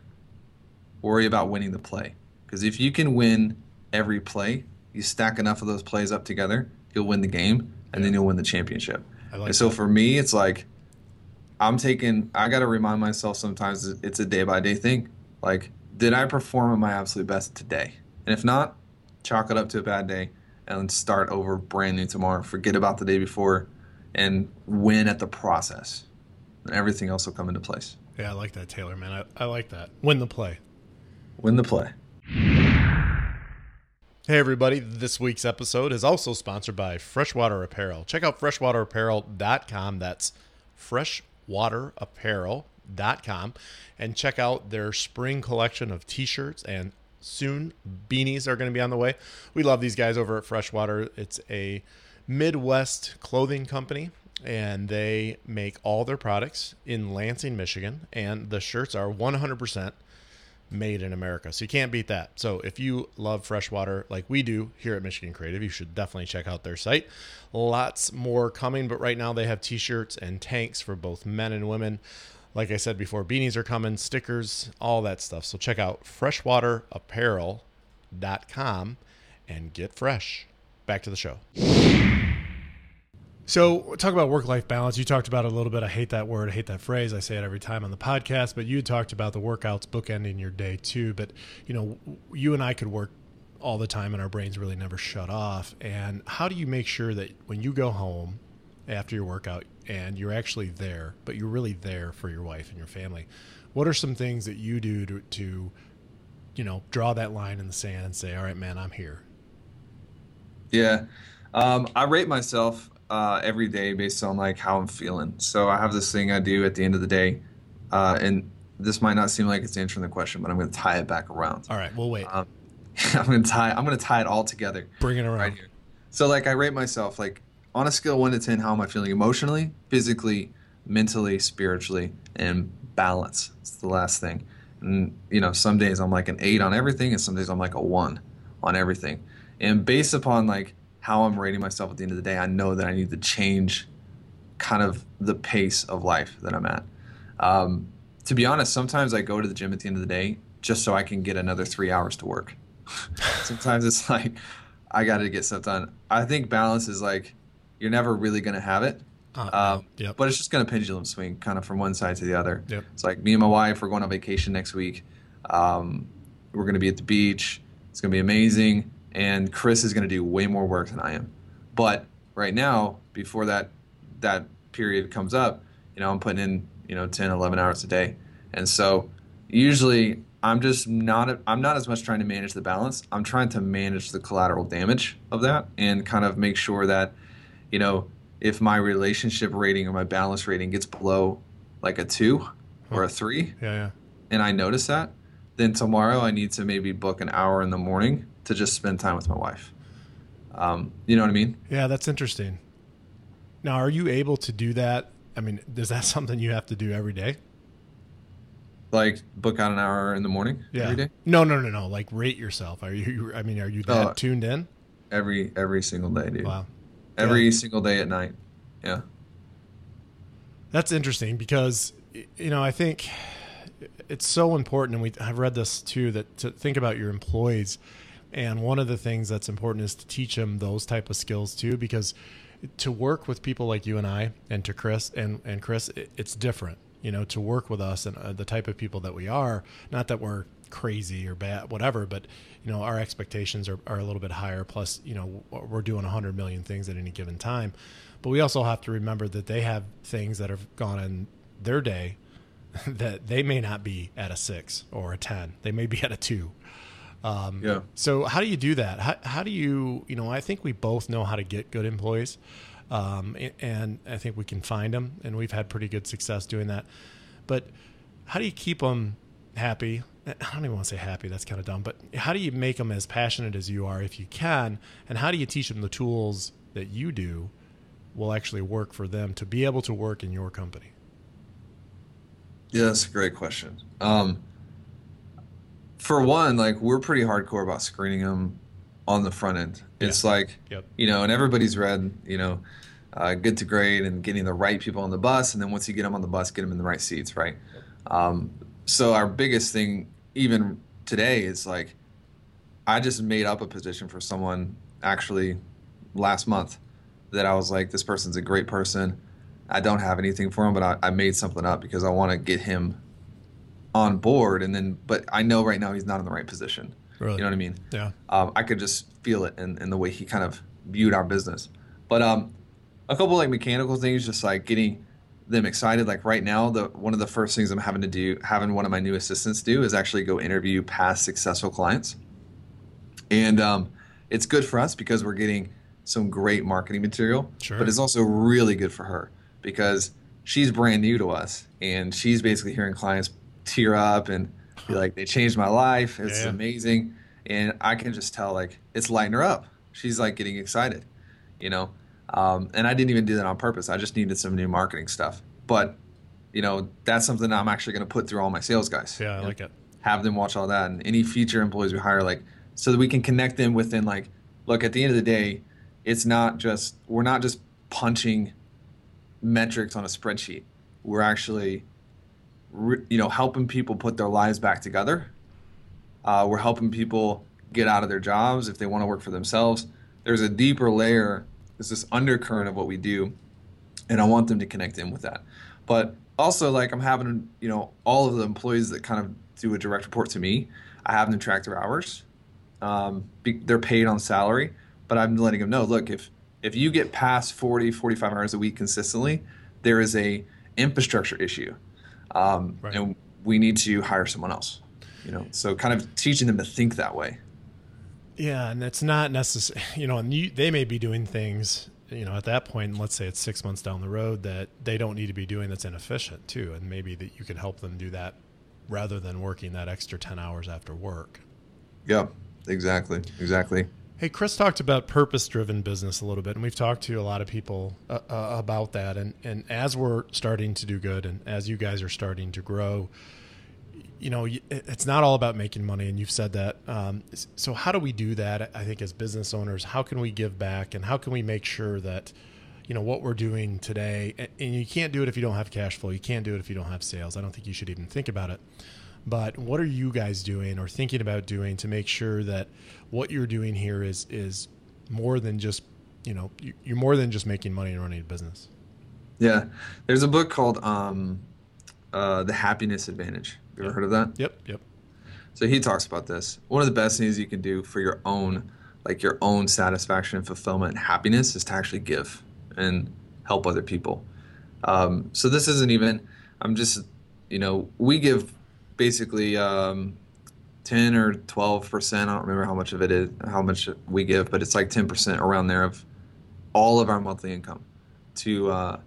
C: Worry about winning the play. Because if you can win every play, you stack enough of those plays up together, you'll win the game, and then you'll win the championship.
B: I like
C: and so
B: that.
C: for me, it's like I'm taking. I got to remind myself sometimes it's a day by day thing. Like, did I perform at my absolute best today? And if not, chalk it up to a bad day and start over brand new tomorrow. Forget about the day before, and win at the process. And everything else will come into place.
B: yeah, I like that, Taylor. Man, I, I like that. Win the play.
C: Win the play.
B: Hey, everybody. This week's episode is also sponsored by Freshwater Apparel. Check out freshwaterapparel.com. That's freshwaterapparel.com. And check out their spring collection of t shirts and soon beanies are going to be on the way. We love these guys over at Freshwater. It's a Midwest clothing company. And they make all their products in Lansing, Michigan. And the shirts are 100% made in America. So you can't beat that. So if you love freshwater like we do here at Michigan Creative, you should definitely check out their site. Lots more coming, but right now they have t-shirts and tanks for both men and women. Like I said before, beanies are coming, stickers, all that stuff. So check out freshwaterapparel.com and get fresh. Back to the show. So, talk about work life balance. You talked about it a little bit. I hate that word. I hate that phrase. I say it every time on the podcast. But you talked about the workouts bookending your day too. But you know, you and I could work all the time, and our brains really never shut off. And how do you make sure that when you go home after your workout and you're actually there, but you're really there for your wife and your family? What are some things that you do to, to you know, draw that line in the sand and say, "All right, man, I'm here."
C: Yeah. Um, I rate myself uh, every day based on like how I'm feeling. So I have this thing I do at the end of the day, uh, and this might not seem like it's answering the question, but I'm going to tie it back around.
B: All right, we'll wait.
C: Um, [laughs] I'm gonna tie. I'm gonna tie it all together.
B: Bring it around.
C: Right here. So like I rate myself like on a scale one to ten, how am I feeling emotionally, physically, mentally, spiritually, and balance. It's the last thing. And you know, some days I'm like an eight on everything, and some days I'm like a one on everything. And based upon like how I'm rating myself at the end of the day, I know that I need to change kind of the pace of life that I'm at. Um, to be honest, sometimes I go to the gym at the end of the day just so I can get another three hours to work. [laughs] sometimes it's like I got to get stuff done. I think balance is like you're never really going to have it.
B: Uh, yep.
C: But it's just going to pendulum swing kind of from one side to the other.
B: Yep.
C: It's like me and my wife, we're going on vacation next week. Um, we're going to be at the beach. It's going to be amazing. And Chris is going to do way more work than I am. But right now, before that that period comes up, you know, I'm putting in, you know, 10, 11 hours a day. And so usually I'm just not I'm not as much trying to manage the balance. I'm trying to manage the collateral damage of that and kind of make sure that, you know, if my relationship rating or my balance rating gets below like a 2 or a 3
B: yeah, yeah.
C: and I notice that, then tomorrow I need to maybe book an hour in the morning to just spend time with my wife. Um, you know what I mean?
B: Yeah, that's interesting. Now, are you able to do that? I mean, [laughs] is that something you have to do every day?
C: Like book out an hour in the morning
B: Yeah.
C: every day,
B: No, no, no, no. Like rate yourself. Are you? I mean, are you that
C: Oh.
B: tuned in?
C: every every single day, dude.
B: Wow,
C: Every
B: Yeah.
C: single day at night. Yeah.
B: that's interesting because you know I think [sighs] it's so important, and we I've read this too that to think about your employees, and one of the things that's important is to teach them those type of skills too, because to work with people like you and I, and to Chris and and Chris, it, it's different. You know, to work with us and uh, the type of people that we are. Not that we're crazy or bad, whatever, but you know, our expectations are, are a little bit higher. Plus, you know, we're doing a hundred million things at any given time, but we also have to remember that they have things that have gone in their day [laughs] that they may not be at a six or a 10. They may be at a two. Um,
C: Yeah.
B: So how do you do that? How, how do you, you know, I think we both know how to get good employees. Um, and I think we can find them and we've had pretty good success doing that. But how do you keep them happy? I don't even want to say happy. That's kind of dumb, but how do you make them as passionate as you are if you can? And how do you teach them the tools that you do will actually work for them to be able to work in your company?
C: Yeah, that's a great question. Um, for one, like we're pretty hardcore about screening them on the front end. It's like,
B: Yep.
C: you know, and everybody's read, you know, uh, good to great and getting the right people on the bus. And then once you get them on the bus, get them in the right seats, right? Um, so our biggest thing, even today, is like, I just made up a position for someone actually last month that I was like, this person's a great person. I don't have anything for him, but I, I made something up because I want to get him on board. And then, but I know right now he's not in the right position.
B: Really?
C: You know what I mean?
B: Yeah.
C: um, I could just feel it in, in the way he kind of viewed our business. But um, a couple like mechanical things, just like getting them excited. Like right now, the one of the first things I'm having to do, having one of my new assistants do, is actually go interview past successful clients, and um, it's good for us because we're getting some great marketing material.
B: Sure.
C: But it's also really good for her because she's brand new to us, and she's basically hearing clients tear up and be like, "They changed my life. It's
B: Yeah.
C: amazing." And I can just tell like it's lighting her up. She's like getting excited, you know. Um, and I didn't even do that on purpose. I just needed some new marketing stuff. But you know, that's something I'm actually going to put through all my sales guys.
B: Yeah, I like it.
C: Have them watch all that, and any future employees we hire, like, so that we can connect them within like, look, at the end of the day, it's not just we're not just punching metrics on a spreadsheet. We're actually, re- you know, helping people put their lives back together. Uh, we're helping people get out of their jobs if they want to work for themselves. There's a deeper layer. There's this undercurrent of what we do, and I want them to connect in with that. But also, like I'm having, you know, all of the employees that kind of do a direct report to me. I have them track their hours. Um, be, they're paid on salary, but I'm letting them know. Look, if if you get past 40, 45 hours a week consistently, there is a infrastructure issue, um,
B: Right.
C: and we need to hire someone else. You know, so kind of teaching them to think that way.
B: Yeah, and it's not necessary. [laughs] You know, and you, they may be doing things. You know, at that point, let's say it's six months down the road that they don't need to be doing that's inefficient too, and maybe that you can help them do that rather than working that extra ten hours after work.
C: Yeah, exactly, exactly.
B: Hey, Chris talked about purpose-driven business a little bit, and we've talked to a lot of people uh, uh, about that. And and as we're starting to do good, and as you guys are starting to grow, you know, it's not all about making money, and you've said that. Um, so how do we do that? I think as business owners, how can we give back, and how can we make sure that you know what we're doing today? And you can't do it if you don't have cash flow. You can't do it if you don't have sales. I don't think you should even think about it. But what are you guys doing or thinking about doing to make sure that what you're doing here is is more than just you know you're more than just making money and running a business?
C: Yeah, there's a book called um, uh, The Happiness Advantage. You ever heard of that?
B: Yep, yep.
C: So he talks about this. One of the best things you can do for your own, like your own satisfaction and fulfillment and happiness, is to actually give and help other people. Um, so this isn't even. I'm just, you know, we give basically um, 10 or 12 percent. I don't remember how much of it is, how much we give, but it's like 10 percent around there of all of our monthly income to uh,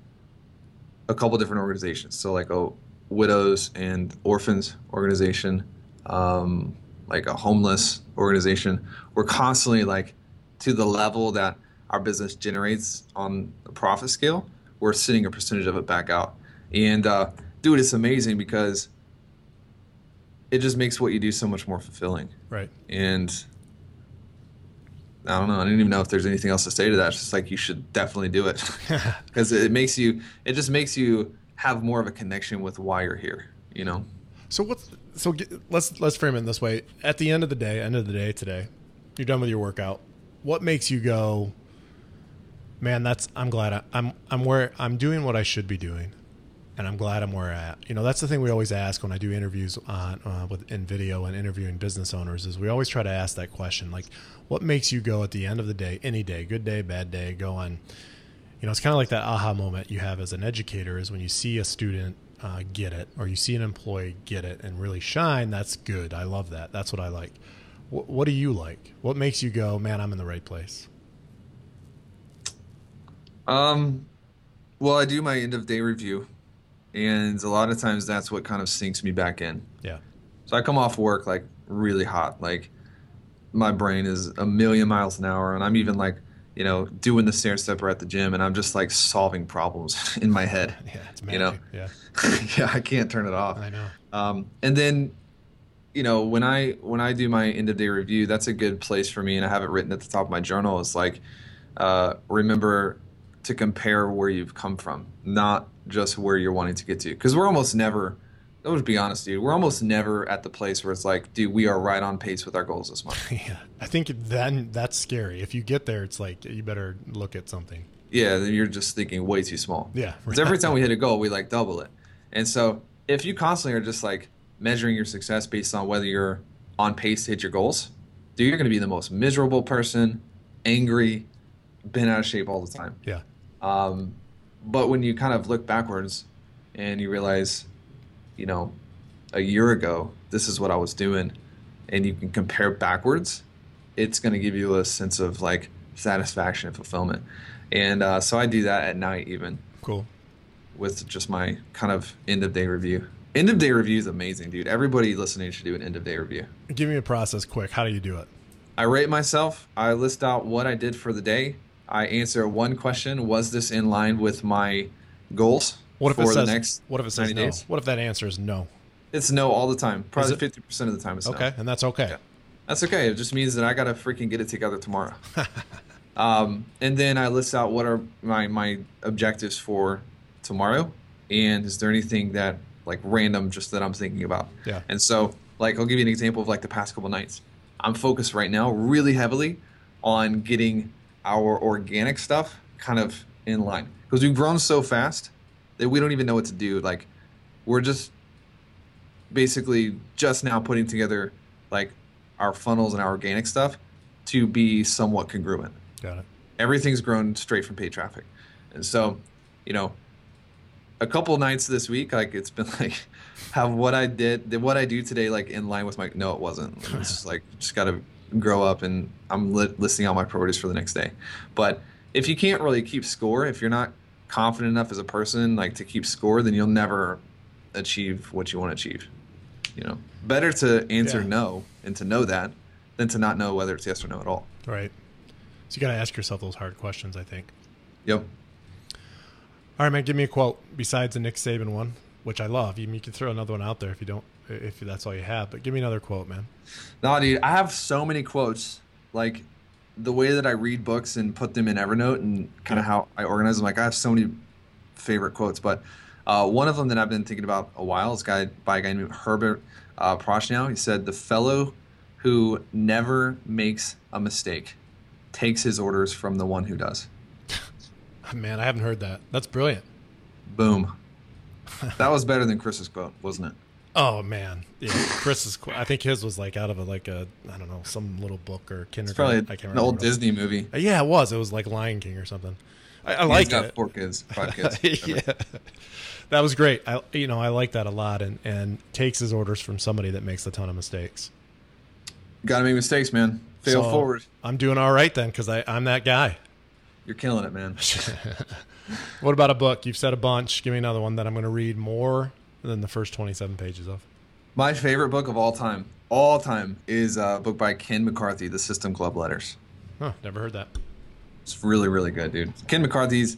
C: a couple different organizations. So like a widows and orphans organization, um, like a homeless organization. We're constantly like to the level that our business generates on the profit scale. We're sending a percentage of it back out, and uh, dude, it's amazing because it just makes what you do so much more fulfilling.
B: Right.
C: And I don't know. I don't even know if there's anything else to say to that. It's just like you should definitely do it [laughs] [laughs] because it makes you. It just makes you have more of a connection with why you're here. You know.
B: So what's so get, let's let's frame it this way. At the end of the day, end of the day today, you're done with your workout. What makes you go? Man, that's I'm glad I, I'm I'm where I'm doing what I should be doing and I'm glad I'm where I'm at. You know, that's the thing we always ask when I do interviews on uh, with in video and interviewing business owners is we always try to ask that question, like, what makes you go at the end of the day, any day, good day, bad day, go on. You know, it's kind of like that aha moment you have as an educator is when you see a student uh, get it or you see an employee get it and really shine. That's good. I love that. That's what I like. What do you like? What makes you go, man? I'm in the right place.
C: Um, well, I do my end of day review and a lot of times that's what kind of sinks me back in.
B: Yeah.
C: So I come off work like really hot, like my brain is a million miles an hour, and I'm even like, you know, doing the stair stepper at the gym, and I'm just like solving problems [laughs] in my head. [laughs]
B: Yeah, it's magic.
C: You know,
B: yeah, [laughs]
C: yeah, I can't turn it off.
B: I know.
C: Um, and then, you know, when I when I do my end of day review, that's a good place for me, and I have it written at the top of my journal. It's like, uh, remember to compare where you've come from, not just where you're wanting to get to. Because we're almost never, let's be honest, dude, we're almost never at the place where it's like, dude, we are right on pace with our goals this month. [laughs]
B: yeah. I think then that's scary. If you get there, it's like, you better look at something.
C: Yeah, you're just thinking way too small.
B: Yeah. [laughs]
C: Because every time we hit a goal, we like double it. And so if you constantly are just like measuring your success based on whether you're on pace to hit your goals, dude, you're going to be the most miserable person, angry, been out of shape all the time.
B: Yeah.
C: Um, but when you kind of look backwards and you realize, you know, a year ago, this is what I was doing, and you can compare backwards, it's going to give you a sense of like satisfaction and fulfillment. And uh, so I do that at night, even.
B: Cool.
C: With just my kind of end of day review. End of day review is amazing, dude. Everybody listening should do an end of day review.
B: Give me a process quick. How do you do it?
C: I rate myself. I list out what I did for the day I answer one question: Was this in line with my goals
B: what if
C: for
B: it says,
C: the next?
B: What if it says no?
C: Days?
B: What if that answer is no?
C: It's no all the time. Probably fifty percent of the time. It's
B: okay,
C: no.
B: and that's okay.
C: Yeah. That's okay. It just means that I gotta freaking get it together tomorrow. [laughs] um, and then I list out what are my my objectives for tomorrow, and is there anything that like random just that I'm thinking about?
B: Yeah.
C: And so, like, I'll give you an example of like the past couple nights. I'm focused right now really heavily on getting our organic stuff kind of in line because we've grown so fast that we don't even know what to do. Like, we're just basically just now putting together like our funnels and our organic stuff to be somewhat congruent.
B: Got it.
C: Everything's grown straight from paid traffic. And so, you know, a couple nights this week, like it's been [laughs] like have what I did, did what I do today, like in line with my, no, it wasn't. It's just like, just got to grow up and I'm li- listing out my priorities for the next day. But if you can't really keep score, if you're not confident enough as a person like to keep score, then you'll never achieve what you want to achieve. You know, better to answer
B: Yeah.
C: no and to know that than to not know whether it's yes or no at all.
B: Right. So you got to ask yourself those hard questions. I think.
C: Yep.
B: All right, man. Give me a quote besides the Nick Saban one, which I love. You, you can throw another one out there if you don't, if that's all you have. But give me another quote, man.
C: No, dude, I have so many quotes. Like the way that I read books and put them in Evernote and kind of how I organize them. Like I have so many favorite quotes, but uh, one of them that I've been thinking about a while is guy by a guy named Herbert uh, Prochnow. He said, "The fellow who never makes a mistake takes his orders from the one who does." [laughs]
B: Man, I haven't heard that. That's brilliant.
C: Boom. [laughs] that was better than Chris's quote, wasn't it?
B: Oh man, yeah. Chris's. I think his was like out of a like a I don't know some little book or
C: It's
B: kindergarten.
C: probably
B: I can't
C: an old. Disney movie.
B: Uh, Yeah, it was. It was like Lion King or something. I, I like it.
C: four kids, five [laughs] kids.
B: yeah, that was great. I you know I like that a lot, and and takes his orders from somebody that makes a ton of mistakes.
C: Got to make mistakes, man. Fail
B: So,
C: forward.
B: I'm doing all right then because I I'm that guy.
C: You're killing it, man. [laughs]
B: What about a book? You've said a bunch. Give me another one that I'm going to read more than the first 27 pages of.
C: My favorite book of all time, all time, is a book by Ken McCarthy, The System Club Letters.
B: Huh, never heard that.
C: It's really, really good, dude. Ken McCarthy's,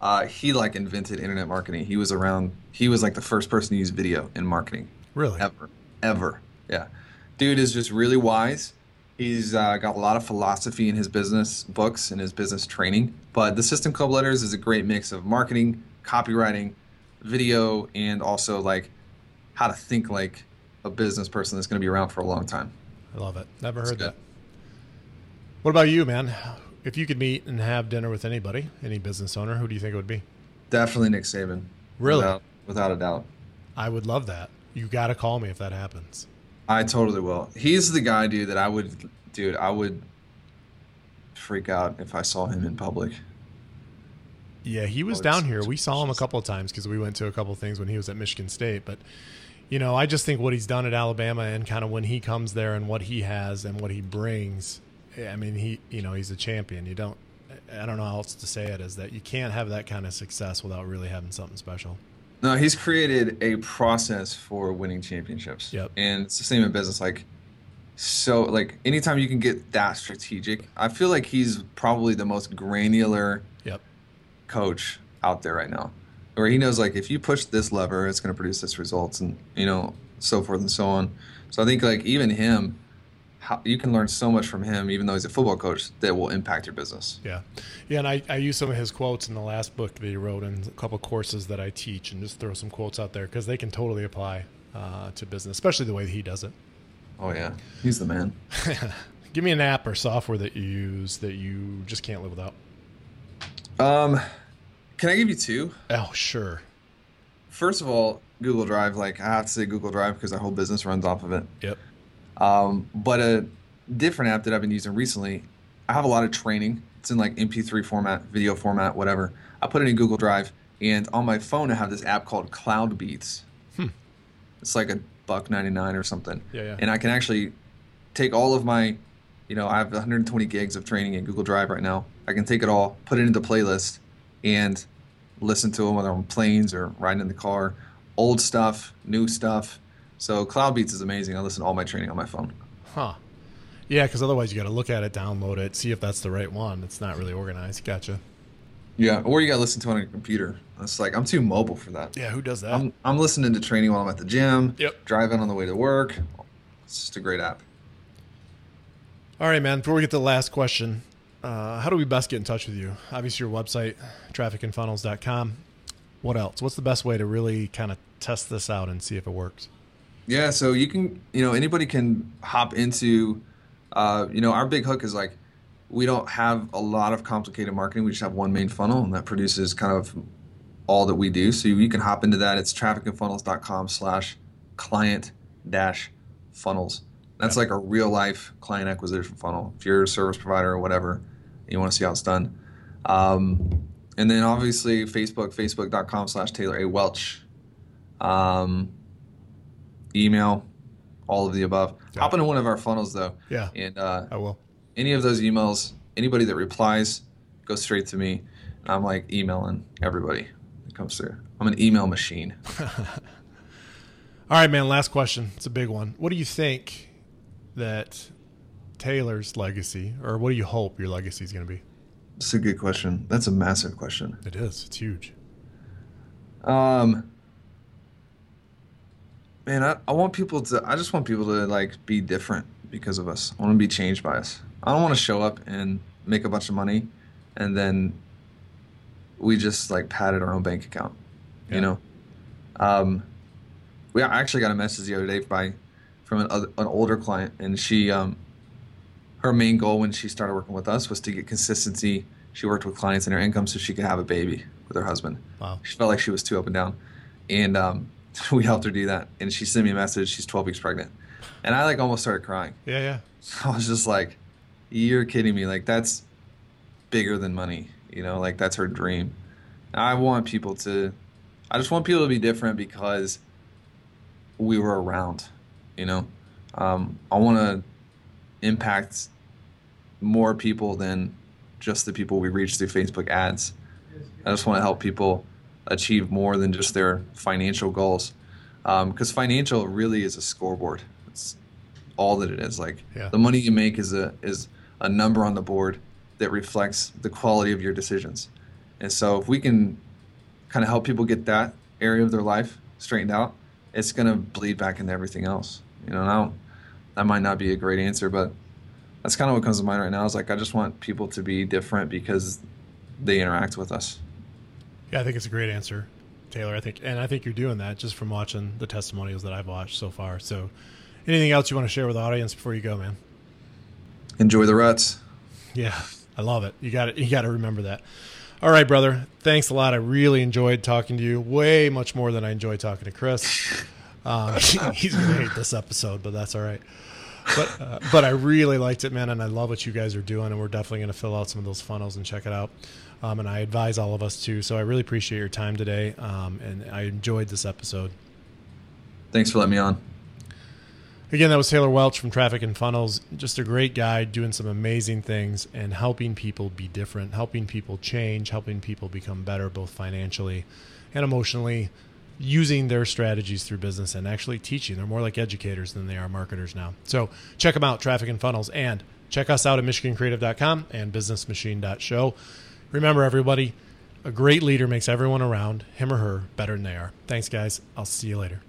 C: uh, he like invented internet marketing. He was around. He was like the first person to use video in marketing
B: Really?
C: ever, ever. Yeah, dude is just really wise. He's uh, got a lot of philosophy in his business books and his business training. But the System Club Letters is a great mix of marketing, copywriting, video, and also like how to think like a business person that's going to be around for a long time.
B: I love it. Never heard that. What about you, man? If you could meet and have dinner with anybody, any business owner, who do you think it would be?
C: Definitely Nick Saban.
B: Really?
C: Without, without a doubt.
B: I would love that. You got to call me if that happens.
C: I totally will. He's the guy, dude, that I would, dude, I would freak out if I saw him in public.
B: Yeah, he was
C: Oh,
B: down here. We saw him a couple of times because we went to a couple of things when he was at Michigan State. But you know, I just think what he's done at Alabama and kind of when he comes there and what he has and what he brings. Eh, I mean, he you know he's a champion. You don't. I don't know how else to say it is that you can't have that kind of success without really having something special.
C: No, he's created a process for winning championships.
B: Yep.
C: And it's the same in business. Like, so, like, anytime you can get that strategic, I feel like he's probably the most granular. Coach out there right now, where he knows, like, if you push this lever, it's going to produce this results and, you know, so forth and so on. So I think, like, even him, how, you can learn so much from him, even though he's a football coach, that will impact your business.
B: Yeah, yeah, and I, I use some of his quotes in the last book that he wrote and a couple courses that I teach, and just throw some quotes out there because they can totally apply uh, to business, especially the way that he does it.
C: Oh, yeah. He's the man. [laughs]
B: Give me an app or software that you use that you just can't live without.
C: Um, can I give you two?
B: Oh, sure.
C: First of all, Google Drive. Like I have to say Google Drive because our whole business runs off of it.
B: Yep.
C: Um, but a different app that I've been using recently, I have a lot of training. It's in like MP3 format, video format, whatever. I put it in Google Drive, and on my phone I have this app called Cloud Beats.
B: Hmm.
C: It's like a buck ninety nine or something.
B: Yeah, yeah.
C: And I can actually take all of my, you know, I have 120 gigs of training in Google Drive right now. I can take it all, put it into playlist, and listen to them whether I'm on planes or riding in the car. Old stuff, new stuff. So Cloud Beats is amazing. I listen to all my training on my phone.
B: Huh. Yeah, because otherwise you got to look at it, download it, see if that's the right one. It's not really organized. Gotcha.
C: Yeah, or you got to listen to it on your computer. It's like I'm too mobile for that.
B: Yeah, who does that?
C: I'm I'm listening to training while I'm at the gym.
B: Yep.
C: Driving on the way to work. It's just a great app.
B: All right, man. Before we get to the last question, uh, how do we best get in touch with you? Obviously, your website, trafficandfunnels.com. What else? What's the best way to really kind of test this out and see if it works?
C: Yeah, so you can, you know, anybody can hop into, uh, you know, our big hook is like, we don't have a lot of complicated marketing. We just have one main funnel, and that produces kind of all that we do. So you can hop into that. It's trafficandfunnels.com slash client dash funnels. That's like a real life client acquisition funnel. If you're a service provider or whatever, you want to see how it's done. Um, and then obviously Facebook, facebook.com slash Taylor A. Welch. Um, email, all of the above.
B: Got
C: Hop into one of our funnels though.
B: Yeah,
C: And uh,
B: I will.
C: any of those emails, anybody that replies, goes straight to me. And I'm like emailing everybody that comes through. I'm an email machine. [laughs]
B: All right, man. Last question. It's a big one. What do you think that Taylor's legacy, or what do you hope your legacy is going to be?
C: It's a good question. That's a massive question.
B: It is. It's huge.
C: Um, man, I, I want people to. I just want people to like be different because of us. I want to be changed by us. I don't want to show up and make a bunch of money, and then we just like padded our own bank account.
B: Yeah.
C: You know, um, we actually got a message the other day by from an, other, an older client, and she um, her main goal when she started working with us was to get consistency. She worked with clients and her income so she could have a baby with her husband.
B: Wow.
C: She felt like she was too up and down, and um, [laughs] we helped her do that. And she sent me a message. She's 12 weeks pregnant, and I like almost started crying.
B: Yeah, yeah. [laughs]
C: I was just like, "You're kidding me! Like that's bigger than money. You know, like that's her dream." And I want people to. I just want people to be different because we were around. You know, um, I want to impact more people than just the people we reach through Facebook ads. I just want to help people achieve more than just their financial goals. Because financial really is a scoreboard. It's all that it is. Like
B: Yeah.
C: the money you make is a is a number on the board that reflects the quality of your decisions. And so if we can kind of help people get that area of their life straightened out, it's going to bleed back into everything else. You know, now that might not be a great answer, but that's kind of what comes to mind right now. Is like I just want people to be different because they interact with us.
B: Yeah, I think it's a great answer, Taylor. I think, and I think you're doing that just from watching the testimonials that I've watched so far. So, anything else you want to share with the audience before you go, man?
C: Enjoy the ruts.
B: Yeah, I love it. You got it. You got to remember that. All right, brother. Thanks a lot. I really enjoyed talking to you. Way much more than I enjoyed talking to Chris. [laughs] Um, [laughs] he's gonna hate this episode, but that's all right. But uh, but I really liked it, man, and I love what you guys are doing, and we're definitely gonna fill out some of those funnels and check it out. Um, and I advise all of us to. So I really appreciate your time today, um, and I enjoyed this episode.
C: Thanks for letting me on.
B: Again, that was Taylor Welch from Traffic and Funnels. Just a great guy doing some amazing things and helping people be different, helping people change, helping people become better both financially and emotionally, using their strategies through business and actually teaching. They're more like educators than they are marketers now. So check them out, Traffic and Funnels, and check us out at MichiganCreative.com and BusinessMachine.show. Remember, everybody, a great leader makes everyone around him or her better than they are. Thanks, guys. I'll see you later.